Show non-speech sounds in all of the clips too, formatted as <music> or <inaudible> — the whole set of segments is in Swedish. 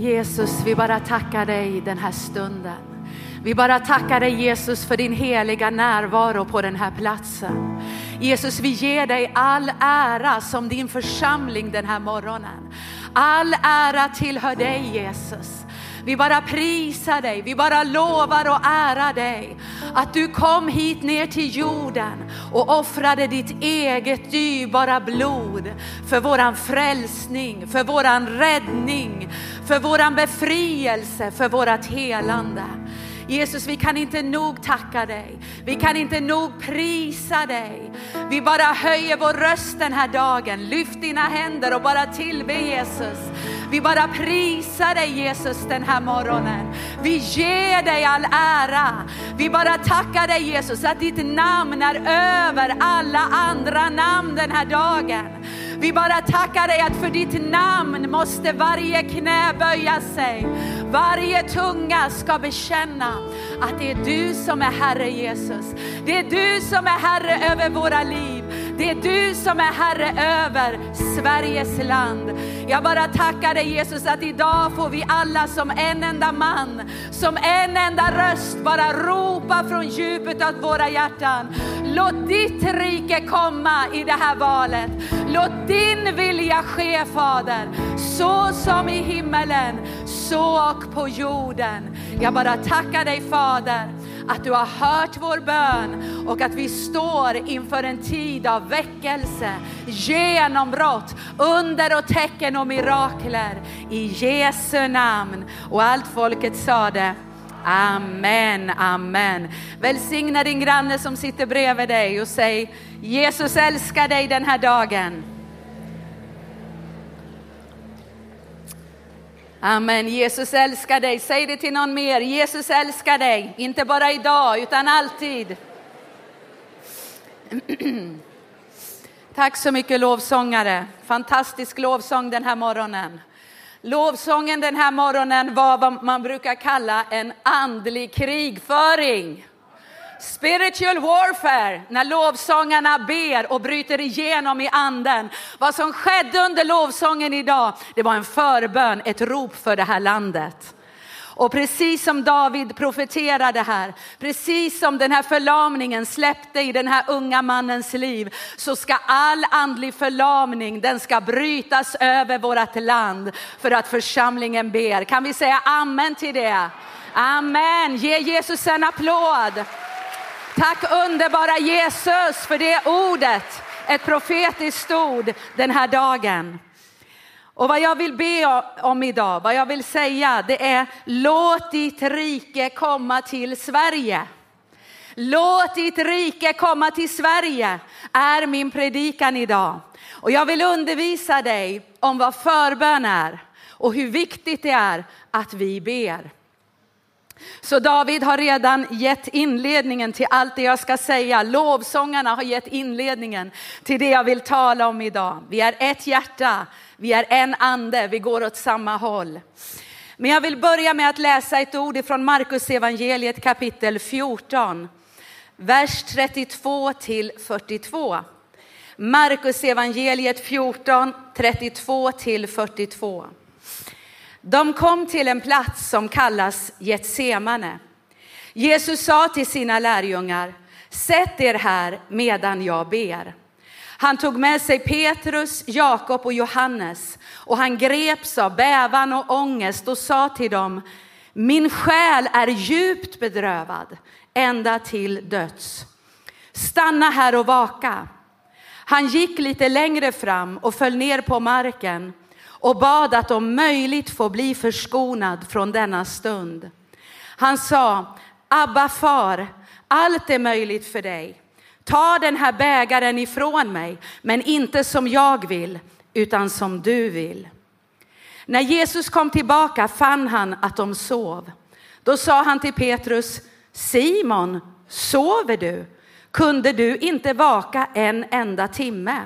Jesus, vi bara tackar dig den här stunden. Vi bara tackar dig Jesus för din heliga närvaro på den här platsen. Jesus, vi ger dig all ära som din församling den här morgonen. All ära tillhör dig Jesus. Vi bara prisar dig, vi bara lovar och ärar dig. Att du kom hit ner till jorden och offrade ditt eget dyrbara blod för våran frälsning, för våran räddning, för våran befrielse, för vårat helande. Jesus, vi kan inte nog tacka dig. Vi kan inte nog prisa dig. Vi bara höjer vår röst den här dagen. Lyft dina händer och bara tillbe Jesus. Vi bara prisar dig Jesus den här morgonen. Vi ger dig all ära. Vi bara tackar dig Jesus att ditt namn är över alla andra namn den här dagen. Vi bara tackar dig att för ditt namn måste varje knä böja sig. Varje tunga ska bekänna att det är du som är Herre Jesus. Det är du som är Herre över våra liv. Det är du som är Herre över Sveriges land. Jag bara tackar dig Jesus att idag får vi alla som en enda man, som en enda röst bara ropa från djupet av våra hjärtan. Låt ditt rike komma i det här valet. Låt din vilja ske Fader, så som i himmelen, så och på jorden. Jag bara tackar dig Fader att du har hört vår bön och att vi står inför en tid av väckelse, genombrott, under och tecken och mirakler. I Jesu namn. Och allt folket sade. Amen, amen. Välsigna din granne som sitter bredvid dig och säg Jesus älskar dig den här dagen. Amen. Jesus älskar dig. Säg det till någon mer. Jesus älskar dig. Inte bara idag, utan alltid. <clears throat> Tack så mycket lovsångare. Fantastisk lovsång den här morgonen. Lovsången den här morgonen var vad man brukar kalla en andlig krigföring. Spiritual warfare, när lovsångarna ber och bryter igenom i anden. Vad som skedde under lovsången idag, det var en förbön, ett rop för det här landet. Och precis som David profeterade här, precis som den här förlamningen släppte i den här unga mannens liv, så ska all andlig förlamning, den ska brytas över vårt land för att församlingen ber. Kan vi säga amen till det? Amen, ge Jesus en applåd. Tack underbara Jesus för det ordet, ett profetiskt ord den här dagen. Och vad jag vill be om idag, vad jag vill säga, det är låt ditt rike komma till Sverige. Låt ditt rike komma till Sverige är min predikan idag. Och jag vill undervisa dig om vad förbön är och hur viktigt det är att vi ber. Så David har redan gett inledningen till allt det jag ska säga. Lovsångarna har gett inledningen till det jag vill tala om idag. Vi är ett hjärta, vi är en ande, vi går åt samma håll. Men jag vill börja med att läsa ett ord från Markus evangeliet kapitel 14, vers 32 till 42. Markus evangeliet 14, 32 till 42. De kom till en plats som kallas Getsemane. Jesus sa till sina lärjungar, sätt er här medan jag ber. Han tog med sig Petrus, Jakob och Johannes och han greps av bävan och ångest och sa till dem, min själ är djupt bedrövad ända till döds. Stanna här och vaka. Han gick lite längre fram och föll ner på marken och bad att om möjligt få bli förskonad från denna stund. Han sa, Abba far, allt är möjligt för dig. Ta den här bägaren ifrån mig, men inte som jag vill, utan som du vill. När Jesus kom tillbaka fann han att de sov. Då sa han till Petrus, Simon, sover du? Kunde du inte vaka en enda timme?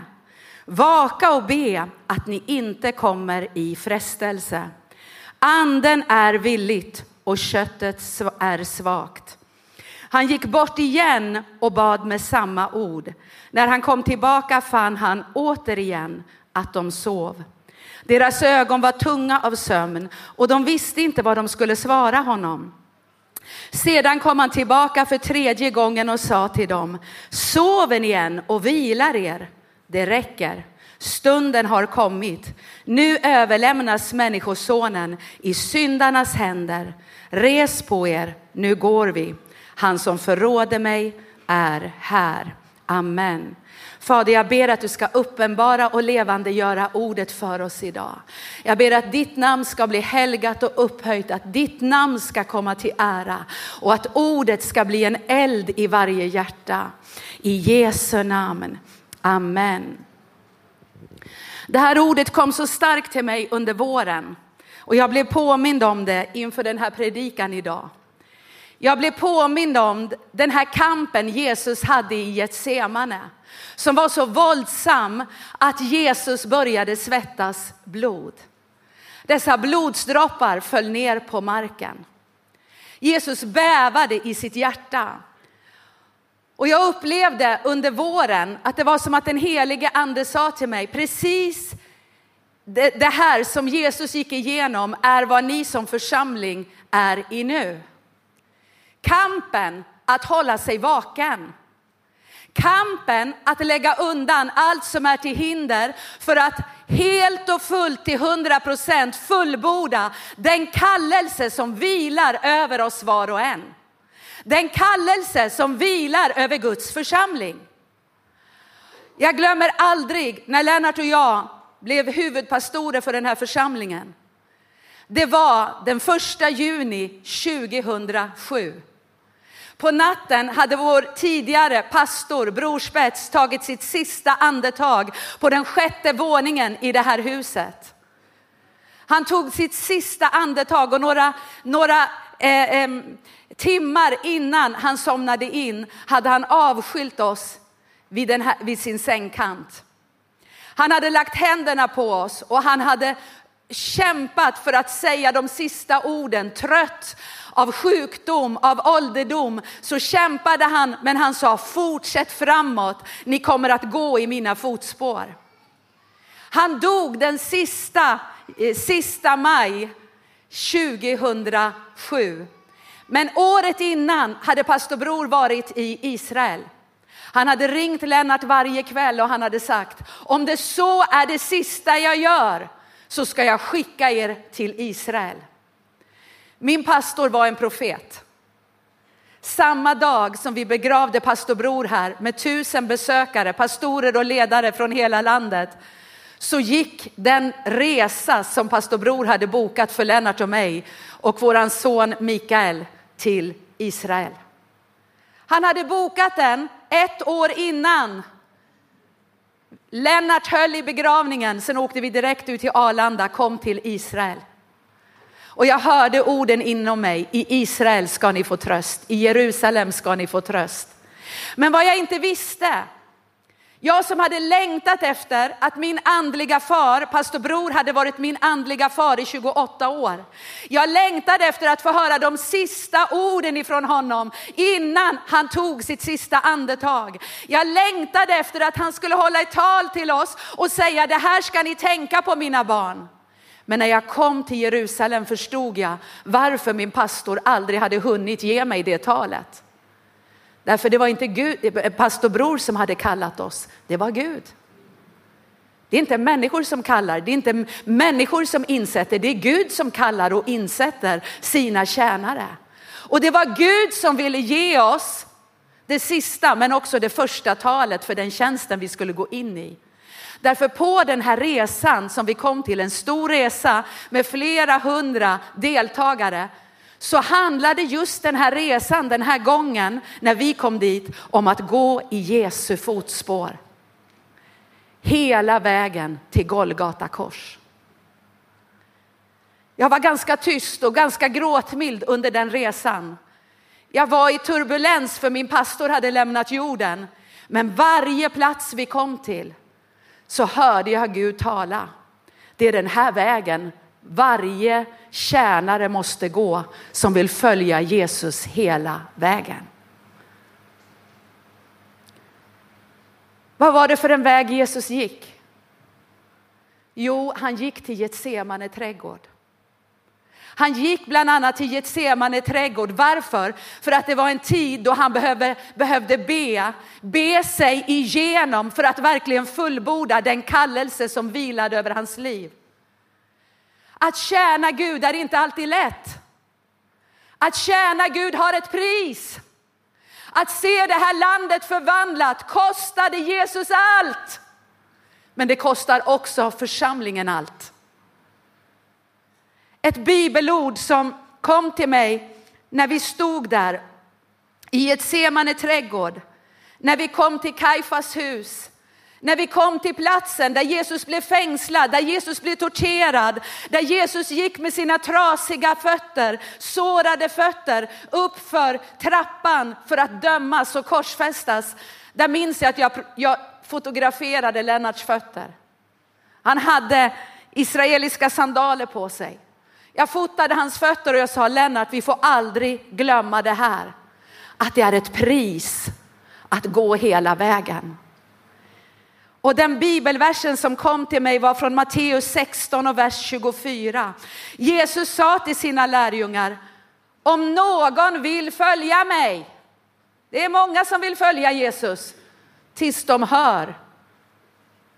Vaka och be att ni inte kommer i frestelse. Anden är villigt och köttet är svagt. Han gick bort igen och bad med samma ord. När han kom tillbaka fann han återigen att de sov. Deras ögon var tunga av sömn och de visste inte vad de skulle svara honom. Sedan kom han tillbaka för tredje gången och sa till dem, sover ni än och vilar er? Det räcker. Stunden har kommit. Nu överlämnas Människosonen i syndarnas händer. Res på er, nu går vi. Han som förråder mig är här. Amen. Fader, jag ber att du ska uppenbara och levande göra ordet för oss idag. Jag ber att ditt namn ska bli helgat och upphöjt, att ditt namn ska komma till ära och att ordet ska bli en eld i varje hjärta. I Jesu namn. Amen. Det här ordet kom så starkt till mig under våren och jag blev påmind om det inför den här predikan idag. Jag blev påmind om den här kampen Jesus hade i Getsemane som var så våldsam att Jesus började svettas blod. Dessa blodsdroppar föll ner på marken. Jesus bävade i sitt hjärta. Och jag upplevde under våren att det var som att den helige ande sa till mig, precis det, det här som Jesus gick igenom är vad ni som församling är i nu. Kampen att hålla sig vaken. Kampen att lägga undan allt som är till hinder för att helt och fullt till hundra procent fullborda den kallelse som vilar över oss var och en. Den kallelse som vilar över Guds församling. Jag glömmer aldrig när Lennart och jag blev huvudpastorer för den här församlingen. Det var den första juni 2007. På natten hade vår tidigare pastor, Brorspets tagit sitt sista andetag på den sjätte våningen i det här huset. Han tog sitt sista andetag och några, några eh, eh, timmar innan han somnade in hade han avskilt oss vid, här, vid sin sängkant. Han hade lagt händerna på oss och han hade kämpat för att säga de sista orden, trött av sjukdom, av ålderdom, så kämpade han, men han sa fortsätt framåt, ni kommer att gå i mina fotspår. Han dog den sista, eh, sista maj 2007. Men året innan hade pastor Bror varit i Israel. Han hade ringt Lennart varje kväll och han hade sagt, om det så är det sista jag gör så ska jag skicka er till Israel. Min pastor var en profet. Samma dag som vi begravde pastor Bror här med tusen besökare, pastorer och ledare från hela landet, så gick den resa som pastor Bror hade bokat för Lennart och mig och våran son Mikael till Israel. Han hade bokat den ett år innan. Lennart höll i begravningen, sen åkte vi direkt ut till Arlanda, kom till Israel. Och jag hörde orden inom mig, i Israel ska ni få tröst, i Jerusalem ska ni få tröst. Men vad jag inte visste, jag som hade längtat efter att min andliga far, pastor Bror hade varit min andliga far i 28 år. Jag längtade efter att få höra de sista orden ifrån honom innan han tog sitt sista andetag. Jag längtade efter att han skulle hålla ett tal till oss och säga det här ska ni tänka på mina barn. Men när jag kom till Jerusalem förstod jag varför min pastor aldrig hade hunnit ge mig det talet. Därför det var inte Gud, eh, pastor Bror som hade kallat oss, det var Gud. Det är inte människor som kallar, det är inte människor som insätter, det är Gud som kallar och insätter sina tjänare. Och det var Gud som ville ge oss det sista men också det första talet för den tjänsten vi skulle gå in i. Därför på den här resan som vi kom till, en stor resa med flera hundra deltagare, så handlade just den här resan, den här gången när vi kom dit, om att gå i Jesu fotspår. Hela vägen till Golgata kors. Jag var ganska tyst och ganska gråtmild under den resan. Jag var i turbulens för min pastor hade lämnat jorden. Men varje plats vi kom till så hörde jag Gud tala. Det är den här vägen varje tjänare måste gå som vill följa Jesus hela vägen. Vad var det för en väg Jesus gick? Jo, han gick till Getsemane trädgård. Han gick bland annat till Getsemane trädgård. Varför? För att det var en tid då han behövde, behövde be, be sig igenom för att verkligen fullborda den kallelse som vilade över hans liv. Att tjäna Gud är inte alltid lätt. Att tjäna Gud har ett pris. Att se det här landet förvandlat kostade Jesus allt. Men det kostar också församlingen allt. Ett bibelord som kom till mig när vi stod där i ett semane trädgård, när vi kom till Kajfas hus, när vi kom till platsen där Jesus blev fängslad, där Jesus blev torterad, där Jesus gick med sina trasiga fötter, sårade fötter uppför trappan för att dömas och korsfästas. Där minns jag att jag, jag fotograferade Lennarts fötter. Han hade israeliska sandaler på sig. Jag fotade hans fötter och jag sa Lennart, vi får aldrig glömma det här. Att det är ett pris att gå hela vägen. Och den bibelversen som kom till mig var från Matteus 16 och vers 24. Jesus sa till sina lärjungar, om någon vill följa mig, det är många som vill följa Jesus, tills de hör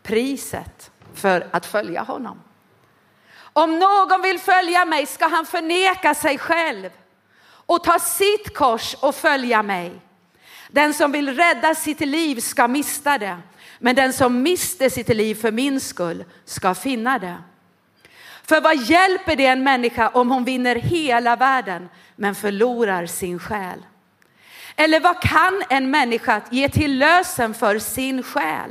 priset för att följa honom. Om någon vill följa mig ska han förneka sig själv och ta sitt kors och följa mig. Den som vill rädda sitt liv ska mista det, men den som mister sitt liv för min skull ska finna det. För vad hjälper det en människa om hon vinner hela världen men förlorar sin själ? Eller vad kan en människa ge till lösen för sin själ?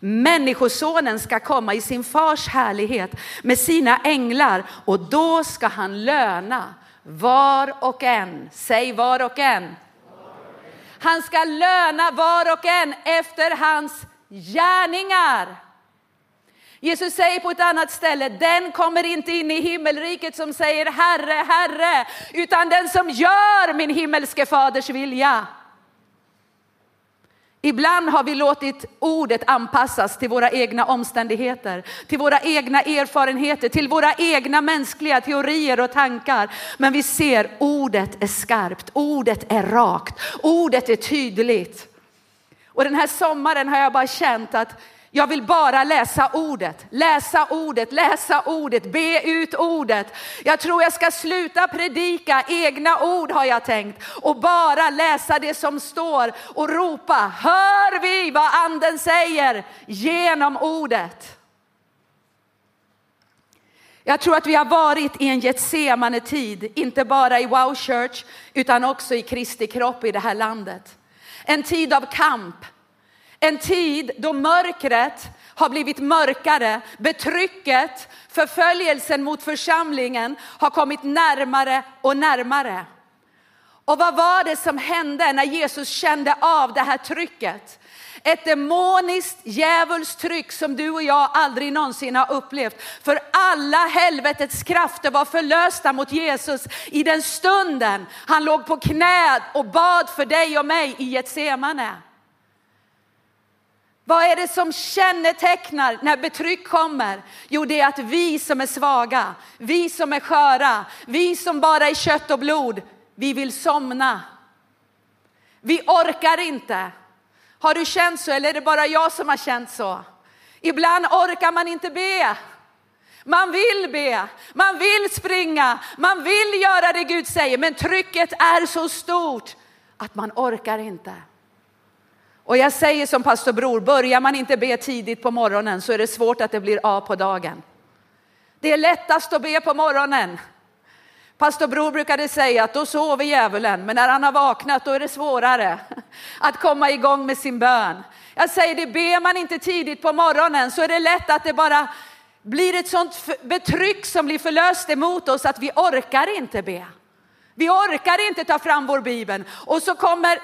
Människosonen ska komma i sin fars härlighet med sina änglar och då ska han löna var och en. Säg var och en. Han ska löna var och en efter hans gärningar. Jesus säger på ett annat ställe, den kommer inte in i himmelriket som säger Herre, Herre, utan den som gör min himmelske faders vilja. Ibland har vi låtit ordet anpassas till våra egna omständigheter, till våra egna erfarenheter, till våra egna mänskliga teorier och tankar. Men vi ser ordet är skarpt, ordet är rakt, ordet är tydligt. Och den här sommaren har jag bara känt att jag vill bara läsa ordet, läsa ordet, läsa ordet, be ut ordet. Jag tror jag ska sluta predika egna ord har jag tänkt och bara läsa det som står och ropa, hör vi vad anden säger genom ordet. Jag tror att vi har varit i en Getsemane tid, inte bara i Wow Church utan också i Kristi kropp i det här landet. En tid av kamp, en tid då mörkret har blivit mörkare, betrycket, förföljelsen mot församlingen har kommit närmare och närmare. Och vad var det som hände när Jesus kände av det här trycket? Ett demoniskt djävulstryck som du och jag aldrig någonsin har upplevt. För alla helvetets krafter var förlösta mot Jesus i den stunden han låg på knä och bad för dig och mig i Getsemane. Vad är det som kännetecknar när betryck kommer? Jo, det är att vi som är svaga, vi som är sköra, vi som bara är kött och blod, vi vill somna. Vi orkar inte. Har du känt så eller är det bara jag som har känt så? Ibland orkar man inte be. Man vill be, man vill springa, man vill göra det Gud säger, men trycket är så stort att man orkar inte. Och jag säger som pastor Bror, börjar man inte be tidigt på morgonen så är det svårt att det blir av på dagen. Det är lättast att be på morgonen. Pastor Bror brukade säga att då sover djävulen, men när han har vaknat då är det svårare <laughs> att komma igång med sin bön. Jag säger det, ber man inte tidigt på morgonen så är det lätt att det bara blir ett sånt betryck som blir förlöst emot oss att vi orkar inte be. Vi orkar inte ta fram vår bibel och så kommer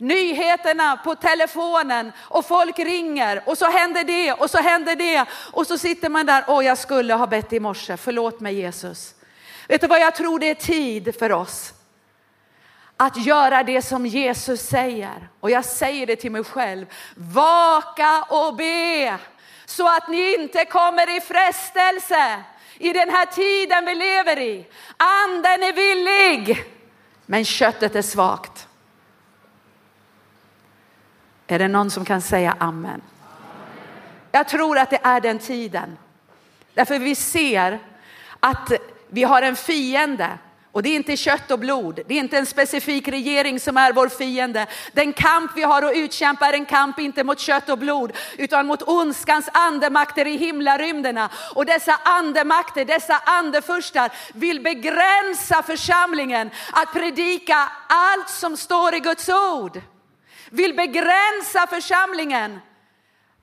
nyheterna på telefonen och folk ringer och så händer det och så händer det och så sitter man där, åh jag skulle ha bett i morse, förlåt mig Jesus. Vet du vad jag tror det är tid för oss? Att göra det som Jesus säger. Och jag säger det till mig själv, vaka och be så att ni inte kommer i frestelse i den här tiden vi lever i. Anden är villig, men köttet är svagt. Är det någon som kan säga amen? Jag tror att det är den tiden. Därför vi ser att vi har en fiende och det är inte kött och blod, det är inte en specifik regering som är vår fiende. Den kamp vi har att utkämpa är en kamp inte mot kött och blod, utan mot ondskans andemakter i himlarymderna. Och dessa andemakter, dessa andefurstar vill begränsa församlingen att predika allt som står i Guds ord. Vill begränsa församlingen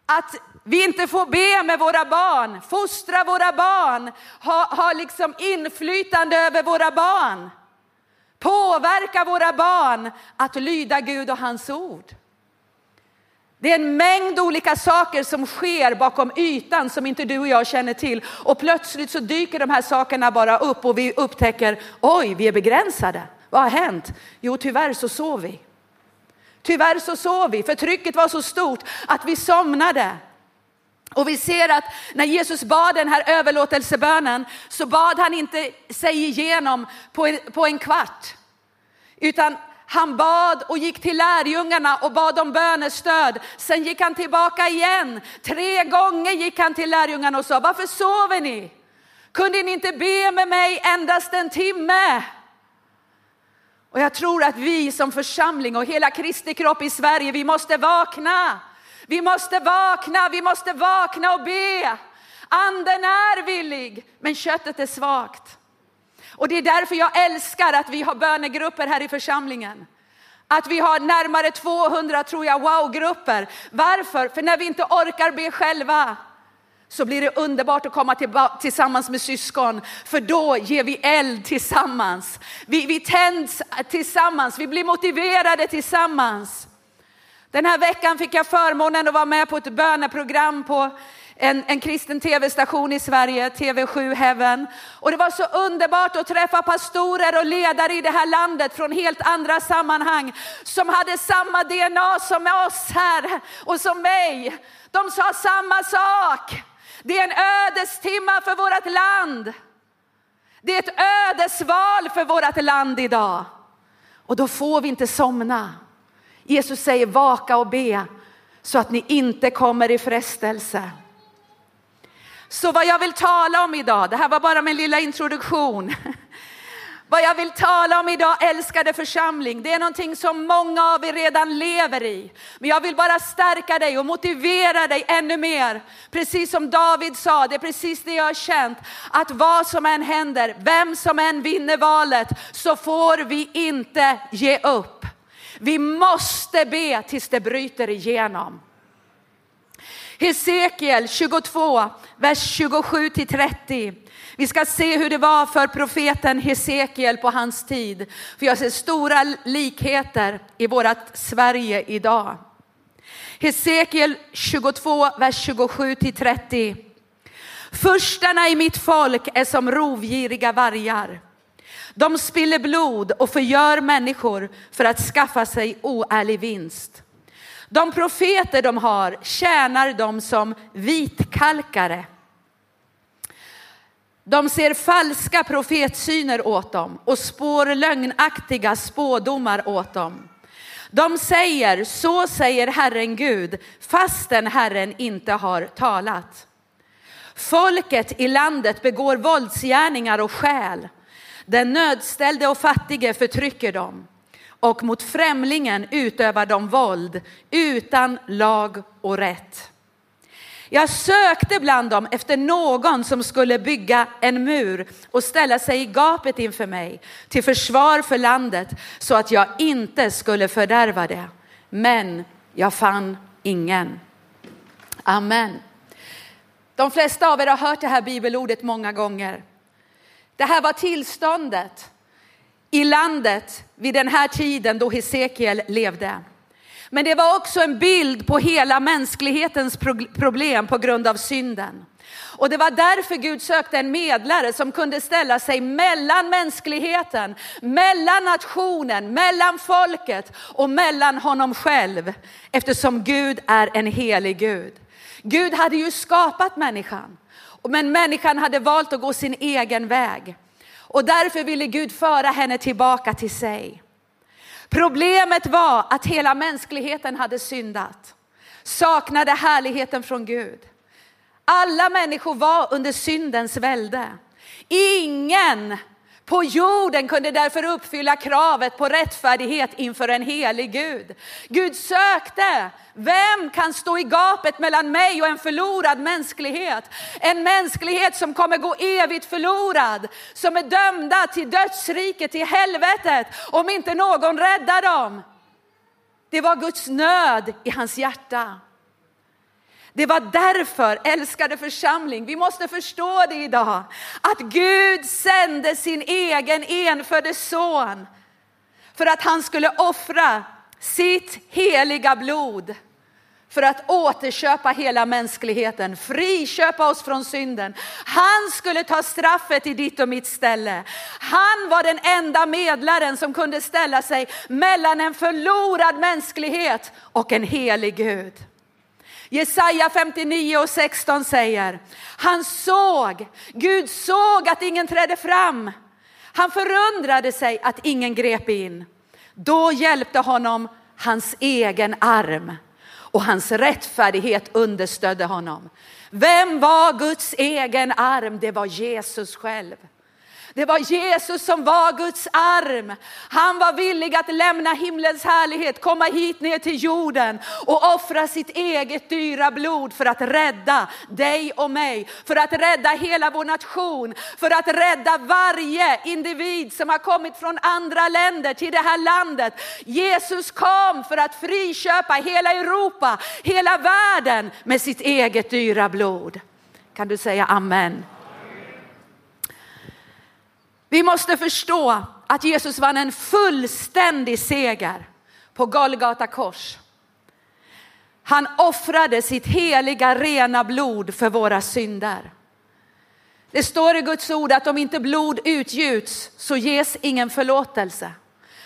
att vi inte får be med våra barn, fostra våra barn, ha, ha liksom inflytande över våra barn. Påverka våra barn att lyda Gud och hans ord. Det är en mängd olika saker som sker bakom ytan som inte du och jag känner till. Och plötsligt så dyker de här sakerna bara upp och vi upptäcker, oj, vi är begränsade. Vad har hänt? Jo, tyvärr så sov vi. Tyvärr så sov vi, för trycket var så stort att vi somnade. Och vi ser att när Jesus bad den här överlåtelsebönen så bad han inte sig igenom på en, på en kvart. Utan han bad och gick till lärjungarna och bad om bönestöd. Sen gick han tillbaka igen. Tre gånger gick han till lärjungarna och sa, varför sover ni? Kunde ni inte be med mig endast en timme? Och jag tror att vi som församling och hela Kristi kropp i Sverige, vi måste vakna. Vi måste vakna, vi måste vakna och be. Anden är villig, men köttet är svagt. Och det är därför jag älskar att vi har bönegrupper här i församlingen. Att vi har närmare 200, tror jag, wow-grupper. Varför? För när vi inte orkar be själva, så blir det underbart att komma tillsammans med syskon, för då ger vi eld tillsammans. Vi, vi tänds tillsammans, vi blir motiverade tillsammans. Den här veckan fick jag förmånen att vara med på ett böneprogram på en, en kristen tv-station i Sverige, TV7 Heaven. Och det var så underbart att träffa pastorer och ledare i det här landet från helt andra sammanhang som hade samma DNA som oss här och som mig. De sa samma sak. Det är en ödestimma för vårt land. Det är ett ödesval för vårt land idag. Och då får vi inte somna. Jesus säger vaka och be så att ni inte kommer i frestelse. Så vad jag vill tala om idag, det här var bara min lilla introduktion. <laughs> Vad jag vill tala om idag, älskade församling, det är någonting som många av er redan lever i. Men jag vill bara stärka dig och motivera dig ännu mer. Precis som David sa, det är precis det jag har känt. Att vad som än händer, vem som än vinner valet, så får vi inte ge upp. Vi måste be tills det bryter igenom. Hesekiel 22, vers 27 till 30. Vi ska se hur det var för profeten Hesekiel på hans tid. För jag ser stora likheter i vårt Sverige idag. Hesekiel 22, vers 27 till 30. Förstarna i mitt folk är som rovgiriga vargar. De spiller blod och förgör människor för att skaffa sig oärlig vinst. De profeter de har tjänar dem som vitkalkare. De ser falska profetsyner åt dem och spår lögnaktiga spådomar åt dem. De säger, så säger Herren Gud, fastän Herren inte har talat. Folket i landet begår våldsgärningar och skäl. Den nödställde och fattige förtrycker dem och mot främlingen utövar de våld utan lag och rätt. Jag sökte bland dem efter någon som skulle bygga en mur och ställa sig i gapet inför mig till försvar för landet så att jag inte skulle fördärva det. Men jag fann ingen. Amen. De flesta av er har hört det här bibelordet många gånger. Det här var tillståndet i landet vid den här tiden då Hesekiel levde. Men det var också en bild på hela mänsklighetens problem på grund av synden. Och det var därför Gud sökte en medlare som kunde ställa sig mellan mänskligheten, mellan nationen, mellan folket och mellan honom själv. Eftersom Gud är en helig Gud. Gud hade ju skapat människan, men människan hade valt att gå sin egen väg. Och därför ville Gud föra henne tillbaka till sig. Problemet var att hela mänskligheten hade syndat, saknade härligheten från Gud. Alla människor var under syndens välde. Ingen på jorden kunde därför uppfylla kravet på rättfärdighet inför en helig Gud. Gud sökte, vem kan stå i gapet mellan mig och en förlorad mänsklighet? En mänsklighet som kommer gå evigt förlorad, som är dömda till dödsriket, till helvetet, om inte någon räddar dem. Det var Guds nöd i hans hjärta. Det var därför, älskade församling, vi måste förstå det idag, att Gud sände sin egen enfödde son för att han skulle offra sitt heliga blod för att återköpa hela mänskligheten, friköpa oss från synden. Han skulle ta straffet i ditt och mitt ställe. Han var den enda medlaren som kunde ställa sig mellan en förlorad mänsklighet och en helig Gud. Jesaja 59 och 16 säger, han såg, Gud såg att ingen trädde fram. Han förundrade sig att ingen grep in. Då hjälpte honom hans egen arm och hans rättfärdighet understödde honom. Vem var Guds egen arm? Det var Jesus själv. Det var Jesus som var Guds arm. Han var villig att lämna himlens härlighet, komma hit ner till jorden och offra sitt eget dyra blod för att rädda dig och mig, för att rädda hela vår nation, för att rädda varje individ som har kommit från andra länder till det här landet. Jesus kom för att friköpa hela Europa, hela världen med sitt eget dyra blod. Kan du säga amen? Vi måste förstå att Jesus vann en fullständig seger på Golgata kors. Han offrade sitt heliga rena blod för våra synder. Det står i Guds ord att om inte blod utgjuts så ges ingen förlåtelse.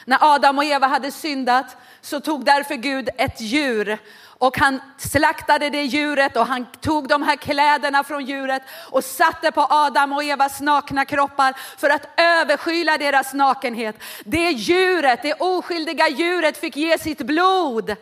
När Adam och Eva hade syndat så tog därför Gud ett djur och han slaktade det djuret och han tog de här kläderna från djuret och satte på Adam och Evas nakna kroppar för att överskyla deras nakenhet. Det djuret, det oskyldiga djuret fick ge sitt blod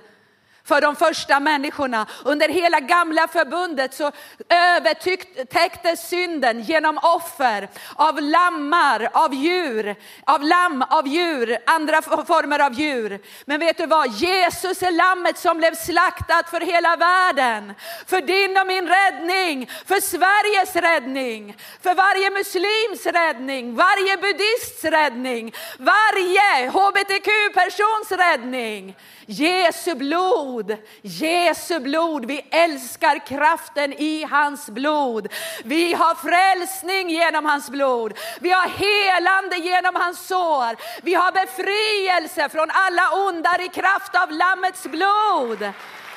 för de första människorna. Under hela gamla förbundet så övertäcktes synden genom offer av lammar, av djur, av lamm, av djur, andra former av djur. Men vet du vad? Jesus är lammet som blev slaktat för hela världen. För din och min räddning, för Sveriges räddning, för varje muslims räddning, varje buddhists räddning, varje hbtq-persons räddning. Jesu blod, Jesu blod. Vi älskar kraften i hans blod. Vi har frälsning genom hans blod. Vi har helande genom hans sår. Vi har befrielse från alla ondar i kraft av Lammets blod.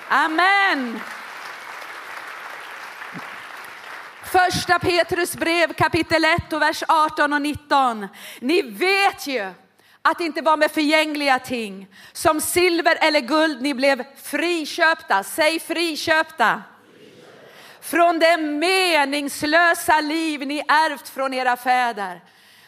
Amen. Första Petrus brev kapitel 1 och vers 18 och 19. Ni vet ju att det inte var med förgängliga ting, som silver eller guld ni blev friköpta, säg friköpta. Från det meningslösa liv ni ärvt från era fäder.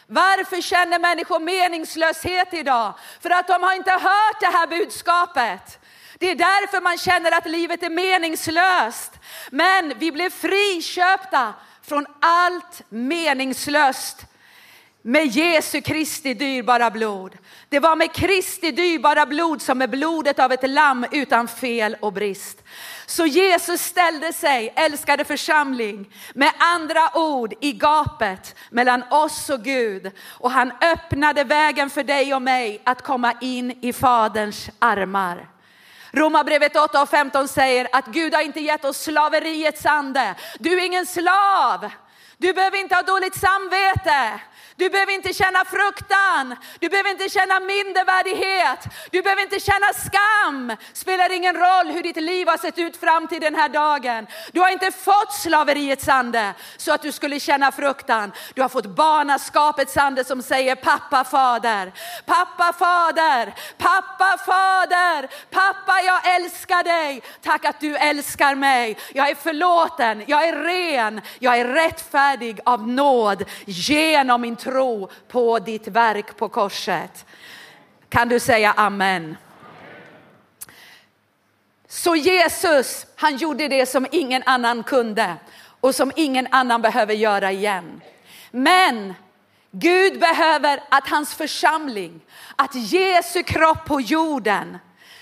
Varför känner människor meningslöshet idag? För att de har inte hört det här budskapet. Det är därför man känner att livet är meningslöst. Men vi blev friköpta från allt meningslöst med Jesu Kristi dyrbara blod. Det var med Kristi dyrbara blod som med blodet av ett lamm utan fel och brist. Så Jesus ställde sig, älskade församling, med andra ord i gapet mellan oss och Gud. Och han öppnade vägen för dig och mig att komma in i Faderns armar. Romarbrevet 8 och 15 säger att Gud har inte gett oss slaveriets ande. Du är ingen slav. Du behöver inte ha dåligt samvete. Du behöver inte känna fruktan, du behöver inte känna mindervärdighet, du behöver inte känna skam. Spelar ingen roll hur ditt liv har sett ut fram till den här dagen. Du har inte fått slaveriets ande så att du skulle känna fruktan. Du har fått barnaskapets ande som säger pappa fader, pappa fader, pappa fader, pappa jag älskar dig. Tack att du älskar mig. Jag är förlåten, jag är ren, jag är rättfärdig av nåd genom min tro på ditt verk på korset. Kan du säga amen? Så Jesus, han gjorde det som ingen annan kunde och som ingen annan behöver göra igen. Men Gud behöver att hans församling, att Jesu kropp på jorden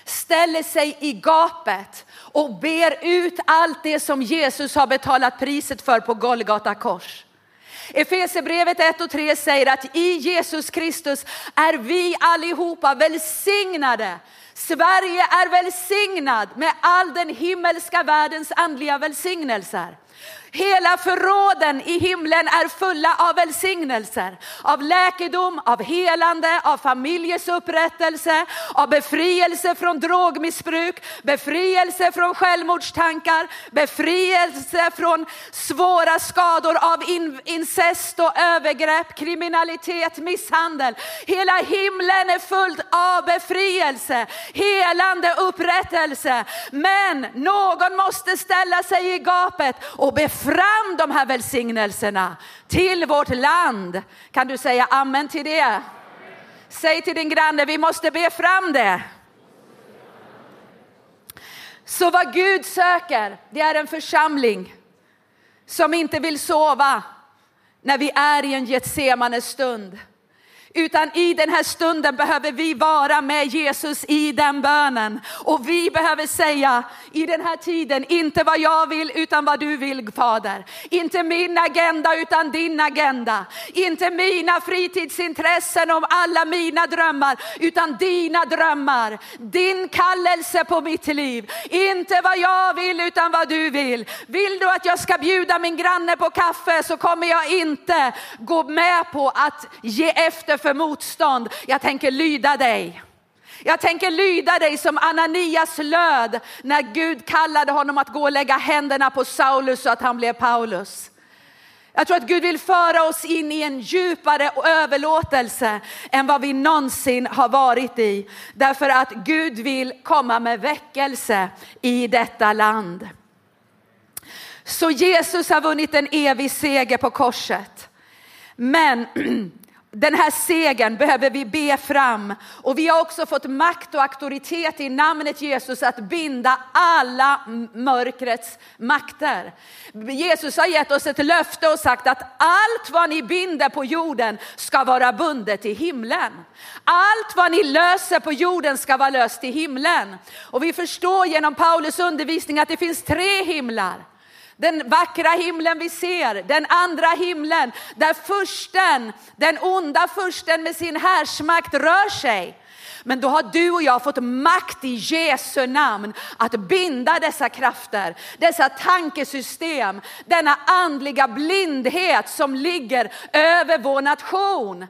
ställer sig i gapet och ber ut allt det som Jesus har betalat priset för på Golgata kors. Efesierbrevet 1 och 3 säger att i Jesus Kristus är vi allihopa välsignade. Sverige är välsignad med all den himmelska världens andliga välsignelser. Hela förråden i himlen är fulla av välsignelser, av läkedom, av helande, av familjers upprättelse, av befrielse från drogmissbruk, befrielse från självmordstankar, befrielse från svåra skador av incest och övergrepp, kriminalitet, misshandel. Hela himlen är fullt av befrielse, helande, upprättelse. Men någon måste ställa sig i gapet och befria fram de här välsignelserna till vårt land. Kan du säga amen till det? Säg till din granne, vi måste be fram det. Så vad Gud söker, det är en församling som inte vill sova när vi är i en Getsemane stund. Utan i den här stunden behöver vi vara med Jesus i den bönen. Och vi behöver säga i den här tiden, inte vad jag vill utan vad du vill Fader. Inte min agenda utan din agenda. Inte mina fritidsintressen och alla mina drömmar utan dina drömmar. Din kallelse på mitt liv. Inte vad jag vill utan vad du vill. Vill du att jag ska bjuda min granne på kaffe så kommer jag inte gå med på att ge efter för motstånd. Jag tänker lyda dig. Jag tänker lyda dig som Ananias löd när Gud kallade honom att gå och lägga händerna på Saulus så att han blev Paulus. Jag tror att Gud vill föra oss in i en djupare överlåtelse än vad vi någonsin har varit i. Därför att Gud vill komma med väckelse i detta land. Så Jesus har vunnit en evig seger på korset. Men <clears throat> den här segern behöver vi be fram och vi har också fått makt och auktoritet i namnet Jesus att binda alla mörkrets makter. Jesus har gett oss ett löfte och sagt att allt vad ni binder på jorden ska vara bundet i himlen. Allt vad ni löser på jorden ska vara löst i himlen. Och vi förstår genom Paulus undervisning att det finns tre himlar. Den vackra himlen vi ser, den andra himlen där försten, den onda försten med sin härsmakt rör sig. Men då har du och jag fått makt i Jesu namn att binda dessa krafter, dessa tankesystem, denna andliga blindhet som ligger över vår nation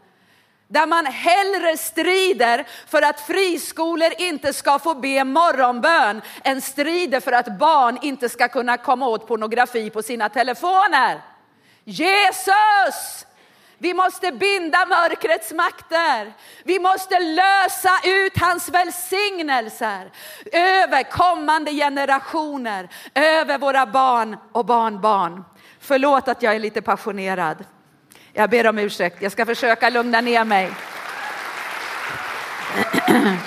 där man hellre strider för att friskolor inte ska få be morgonbön än strider för att barn inte ska kunna komma åt pornografi på sina telefoner. Jesus! Vi måste binda mörkrets makter. Vi måste lösa ut hans välsignelser över kommande generationer, över våra barn och barnbarn. Förlåt att jag är lite passionerad. Jag ber om ursäkt, jag ska försöka lugna ner mig. <clears throat>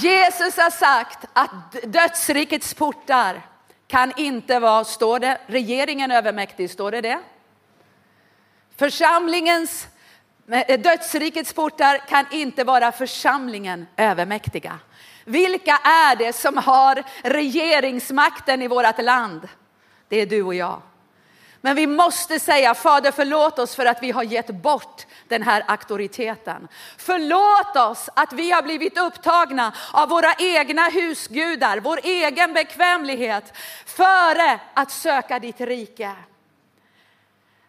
Jesus har sagt att dödsrikets portar kan inte vara, står det, regeringen övermäktig, står det det? Församlingens, eh, dödsrikets portar kan inte vara församlingen övermäktiga. Vilka är det som har regeringsmakten i vårt land? Det är du och jag. Men vi måste säga Fader förlåt oss för att vi har gett bort den här auktoriteten. Förlåt oss att vi har blivit upptagna av våra egna husgudar, vår egen bekvämlighet före att söka ditt rike.